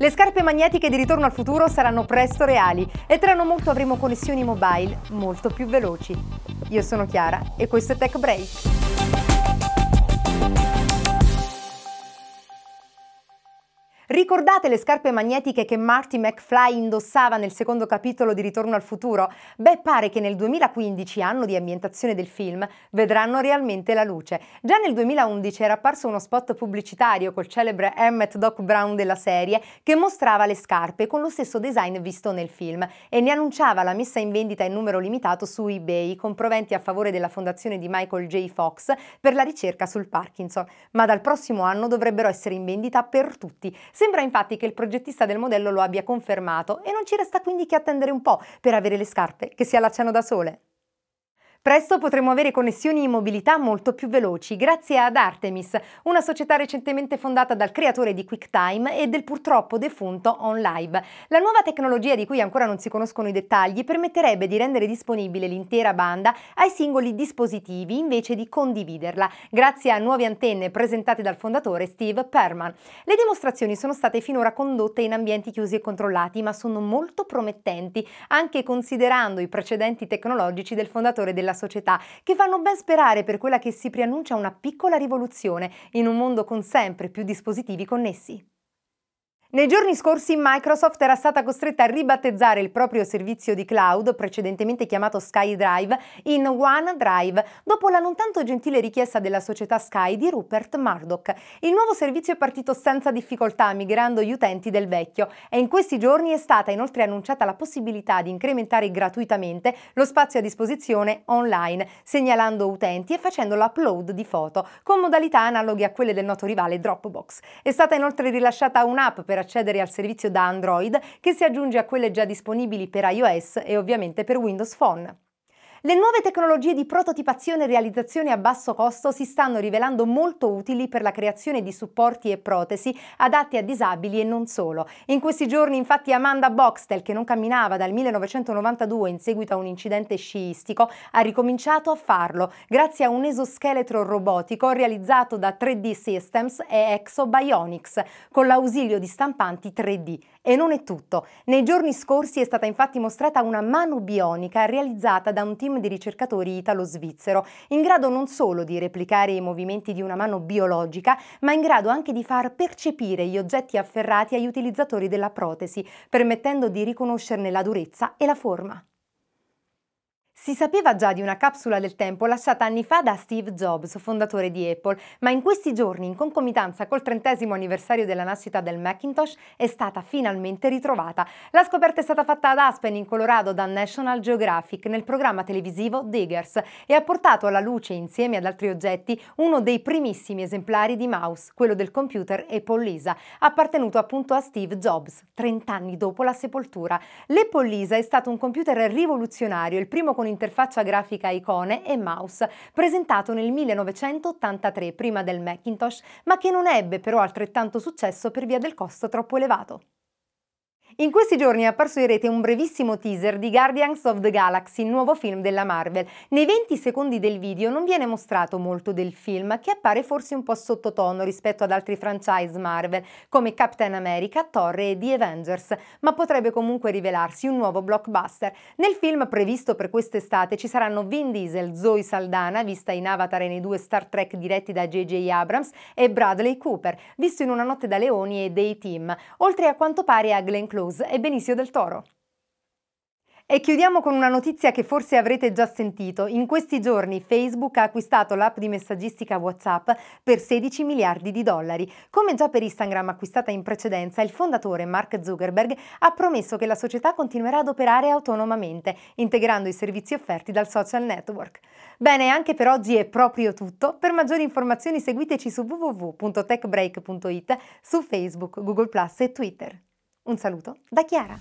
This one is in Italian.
Le scarpe magnetiche di ritorno al futuro saranno presto reali e tra non molto avremo connessioni mobile molto più veloci. Io sono Chiara e questo è Tech Break. Ricordate le scarpe magnetiche che Marty McFly indossava nel secondo capitolo di Ritorno al futuro? Beh, pare che nel 2015, anno di ambientazione del film, vedranno realmente la luce. Già nel 2011 era apparso uno spot pubblicitario col celebre Emmett Doc Brown della serie che mostrava le scarpe con lo stesso design visto nel film e ne annunciava la messa in vendita in numero limitato su eBay con proventi a favore della fondazione di Michael J. Fox per la ricerca sul Parkinson. Ma dal prossimo anno dovrebbero essere in vendita per tutti Sembra infatti che il progettista del modello lo abbia confermato e non ci resta quindi che attendere un po' per avere le scarpe che si allacciano da sole. Presto potremo avere connessioni in mobilità molto più veloci grazie ad Artemis, una società recentemente fondata dal creatore di QuickTime e del purtroppo defunto OnLive. La nuova tecnologia di cui ancora non si conoscono i dettagli permetterebbe di rendere disponibile l'intera banda ai singoli dispositivi invece di condividerla, grazie a nuove antenne presentate dal fondatore Steve Perman. Le dimostrazioni sono state finora condotte in ambienti chiusi e controllati, ma sono molto promettenti, anche considerando i precedenti tecnologici del fondatore della società, che fanno ben sperare per quella che si preannuncia una piccola rivoluzione in un mondo con sempre più dispositivi connessi. Nei giorni scorsi Microsoft era stata costretta a ribattezzare il proprio servizio di cloud, precedentemente chiamato SkyDrive, in OneDrive, dopo la non tanto gentile richiesta della società Sky di Rupert Murdoch. Il nuovo servizio è partito senza difficoltà, migrando gli utenti del vecchio, e in questi giorni è stata inoltre annunciata la possibilità di incrementare gratuitamente lo spazio a disposizione online, segnalando utenti e facendo l'upload di foto, con modalità analoghe a quelle del noto rivale Dropbox. È stata inoltre rilasciata un'app per accedere al servizio da Android che si aggiunge a quelle già disponibili per iOS e ovviamente per Windows Phone. Le nuove tecnologie di prototipazione e realizzazione a basso costo si stanno rivelando molto utili per la creazione di supporti e protesi adatti a disabili e non solo. In questi giorni infatti Amanda Boxtel, che non camminava dal 1992 in seguito a un incidente sciistico, ha ricominciato a farlo grazie a un esoscheletro robotico realizzato da 3D Systems e Exobionics con l'ausilio di stampanti 3D. E non è tutto. Nei giorni scorsi è stata infatti mostrata una mano bionica realizzata da un team team di ricercatori italo-svizzero, in grado non solo di replicare i movimenti di una mano biologica, ma in grado anche di far percepire gli oggetti afferrati agli utilizzatori della protesi, permettendo di riconoscerne la durezza e la forma. Si sapeva già di una capsula del tempo lasciata anni fa da Steve Jobs, fondatore di Apple, ma in questi giorni, in concomitanza col trentesimo anniversario della nascita del Macintosh, è stata finalmente ritrovata. La scoperta è stata fatta ad Aspen, in Colorado, da National Geographic nel programma televisivo Diggers e ha portato alla luce, insieme ad altri oggetti, uno dei primissimi esemplari di mouse, quello del computer Apple Lisa, appartenuto appunto a Steve Jobs, 30 anni dopo la sepoltura. L'Apple Lisa è stato un computer rivoluzionario, il primo con interfaccia grafica icone e mouse, presentato nel 1983 prima del Macintosh, ma che non ebbe però altrettanto successo per via del costo troppo elevato. In questi giorni è apparso in rete un brevissimo teaser di Guardians of the Galaxy, il nuovo film della Marvel. Nei 20 secondi del video non viene mostrato molto del film, che appare forse un po' sottotono rispetto ad altri franchise Marvel, come Captain America, Thor e The Avengers, ma potrebbe comunque rivelarsi un nuovo blockbuster. Nel film previsto per quest'estate ci saranno Vin Diesel, Zoe Saldana, vista in Avatar e nei due Star Trek diretti da J.J. Abrams, e Bradley Cooper, visto in Una notte da leoni e dei team, oltre a quanto pare a Glenn Close News e Benicio del Toro. E chiudiamo con una notizia che forse avrete già sentito. In questi giorni Facebook ha acquistato l'app di messaggistica WhatsApp per 16 miliardi di dollari. Come già per Instagram acquistata in precedenza, il fondatore Mark Zuckerberg ha promesso che la società continuerà ad operare autonomamente, integrando i servizi offerti dal social network. Bene, anche per oggi è proprio tutto. Per maggiori informazioni seguiteci su www.techbreak.it, su Facebook, Google e Twitter. Un saluto da Chiara.